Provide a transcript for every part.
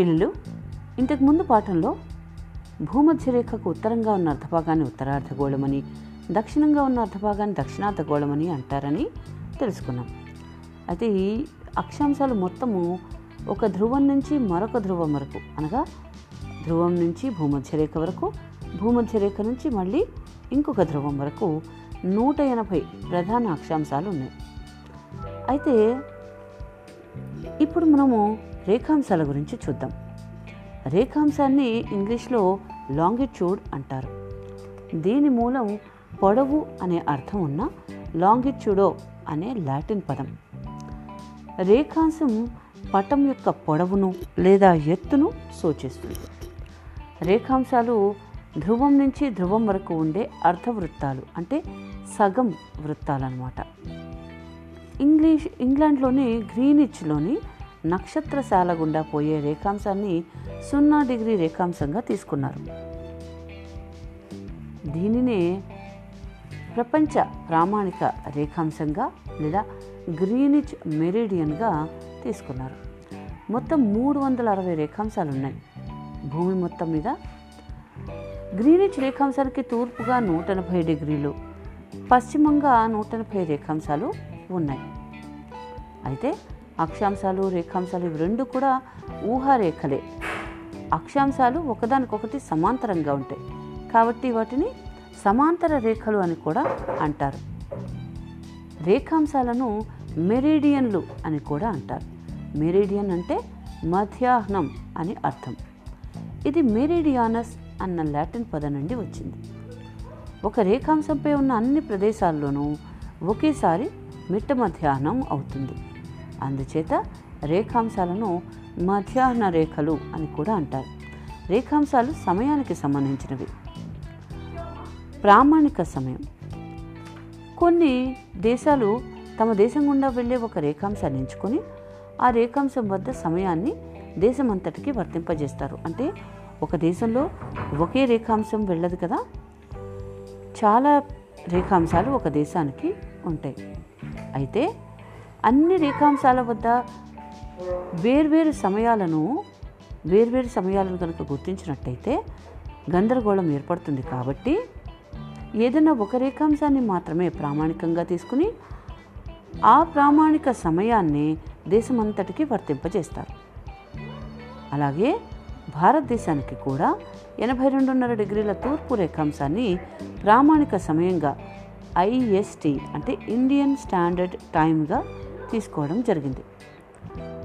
పిల్లలు ఇంతకు ముందు పాఠంలో భూమధ్య రేఖకు ఉత్తరంగా ఉన్న అర్ధభాగాన్ని ఉత్తరార్ధగోళమని దక్షిణంగా ఉన్న అర్ధభాగాన్ని దక్షిణార్ధగోళమని అంటారని తెలుసుకున్నాం. అయితే ఈ అక్షాంశాలు మొత్తము ఒక ధ్రువం నుంచి మరొక ధ్రువం వరకు అనగా ధ్రువం నుంచి భూమధ్య రేఖ వరకు భూమధ్య రేఖ నుంచి మళ్ళీ ఇంకొక ధ్రువం వరకు నూట ఎనభై ప్రధాన అక్షాంశాలు ఉన్నాయి. అయితే ఇప్పుడు మనము రేఖాంశాల గురించి చూద్దాం. రేఖాంశాన్ని ఇంగ్లీష్లో లాంగిట్యూడ్ అంటారు. దీని మూలం పొడవు అనే అర్థం ఉన్న లాంగిట్యూడో అనే లాటిన్ పదం. రేఖాంశం పటం యొక్క పొడవును లేదా ఎత్తును సూచిస్తుంది. రేఖాంశాలు ధ్రువం నుంచి ధ్రువం వరకు ఉండే అర్ధవృత్తాలు అంటే సగం వృత్తాలు అన్నమాట ఇంగ్లీష్ ఇంగ్లాండ్లోని గ్రీనిచ్లోని నక్షత్రశాల గుండా పోయే రేఖాంశాన్ని సున్నా డిగ్రీ రేఖాంశంగా తీసుకున్నారు. దీనినే ప్రపంచ ప్రామాణిక రేఖాంశంగా లేదా గ్రీనిచ్ మెరిడియన్గా తీసుకున్నారు. మొత్తం మూడు వందల అరవై రేఖాంశాలు ఉన్నాయి. భూమి మొత్తం మీద గ్రీనిచ్ రేఖాంశానికి తూర్పుగా నూట ఎనభై డిగ్రీలు పశ్చిమంగా నూట ఎనభై రేఖాంశాలు ఉన్నాయి. అయితే అక్షాంశాలు రేఖాంశాలు ఇవి రెండు కూడా ఊహారేఖలే. అక్షాంశాలు ఒకదానికొకటి సమాంతరంగా ఉంటాయి. కాబట్టి వాటిని సమాంతర రేఖలు అని కూడా అంటారు. రేఖాంశాలను మెరిడియన్లు అని కూడా అంటారు. మెరిడియన్ అంటే మధ్యాహ్నం అని అర్థం. ఇది మెరిడియానస్ అన్న లాటిన్ పదం నుండి వచ్చింది. ఒక రేఖాంశంపై ఉన్న అన్ని ప్రదేశాల్లోనూ ఒకేసారి మిట్ట మధ్యాహ్నం అవుతుంది. అందుచేత రేఖాంశాలను మధ్యాహ్న రేఖలు అని కూడా అంటారు. రేఖాంశాలు సమయానికి సంబంధించినవి. ప్రామాణిక సమయం. కొన్ని దేశాలు తమ దేశం గుండా వెళ్ళే ఒక రేఖాంశాన్ని ఎంచుకొని ఆ రేఖాంశం వద్ద సమయాన్ని దేశమంతటికి వర్తింపజేస్తారు. అంటే ఒక దేశంలో ఒకే రేఖాంశం వెళ్ళదు కదా? చాలా రేఖాంశాలు ఒక దేశానికి ఉంటాయి. అయితే అన్ని రేఖాంశాల వద్ద వేర్వేరు సమయాలను వేర్వేరు సమయాలను కనుక గుర్తించినట్టయితే గందరగోళం ఏర్పడుతుంది కాబట్టి ఏదైనా ఒక రేఖాంశాన్ని మాత్రమే ప్రామాణికంగా తీసుకుని ఆ ప్రామాణిక సమయాన్ని దేశమంతటికి వర్తింపజేస్తారు. అలాగే భారతదేశానికి కూడా ఎనభై రెండున్నర డిగ్రీల తూర్పు రేఖాంశాన్ని ప్రామాణిక సమయంగా ఐఎస్టి అంటే ఇండియన్ స్టాండర్డ్ టైమ్గా తీసుకోవడం జరిగింది.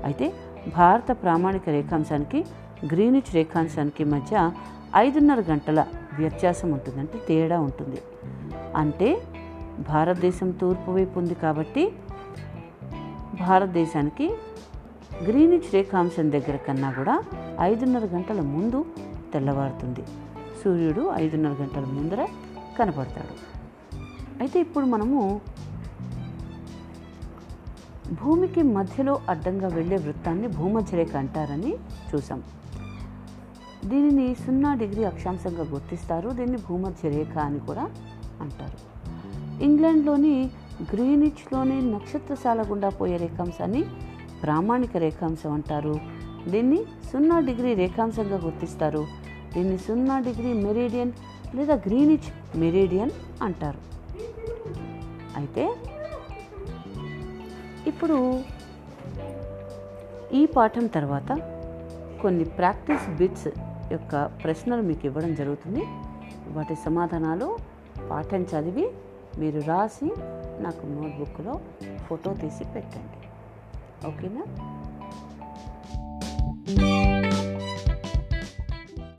అయితే భారత ప్రామాణిక రేఖాంశానికి గ్రీనిచ్ రేఖాంశానికి మధ్య ఐదున్నర గంటల వ్యత్యాసం ఉంటుంది అంటే తేడా ఉంటుంది. అంటే భారతదేశం తూర్పు వైపు ఉంది కాబట్టి భారతదేశానికి గ్రీనిచ్ రేఖాంశం దగ్గర కన్నా కూడా ఐదున్నర గంటల ముందు తెల్లవారుతుంది. సూర్యుడు ఐదున్నర గంటల ముందర కనపడతాడు. అయితే ఇప్పుడు మనము భూమికి మధ్యలో అడ్డంగా వెళ్ళే వృత్తాన్ని భూమధ్యరేఖ అంటారని చూసాం దీనిని సున్నా డిగ్రీ అక్షాంశంగా గుర్తిస్తారు. దీన్ని భూమధ్య రేఖ అని కూడా అంటారు. ఇంగ్లాండ్లోని గ్రీనిచ్లోని నక్షత్రశాల గుండా పోయే రేఖాంశాన్ని ప్రామాణిక రేఖాంశం అంటారు. దీన్ని సున్నా డిగ్రీ రేఖాంశంగా గుర్తిస్తారు. దీన్ని సున్నా డిగ్రీ మెరీడియన్ లేదా గ్రీనిచ్ మెరీడియన్ అంటారు. అయితే ఇప్పుడు ఈ పాఠం తర్వాత కొన్ని ప్రాక్టీస్ బిట్స్ యొక్క ప్రశ్నలు మీకు ఇవ్వడం జరుగుతుంది. వాటి సమాధానాలు పాఠం చదివి మీరు రాసి నాకు నోట్బుక్లో ఫోటో తీసి పెట్టండి. ఓకేనా?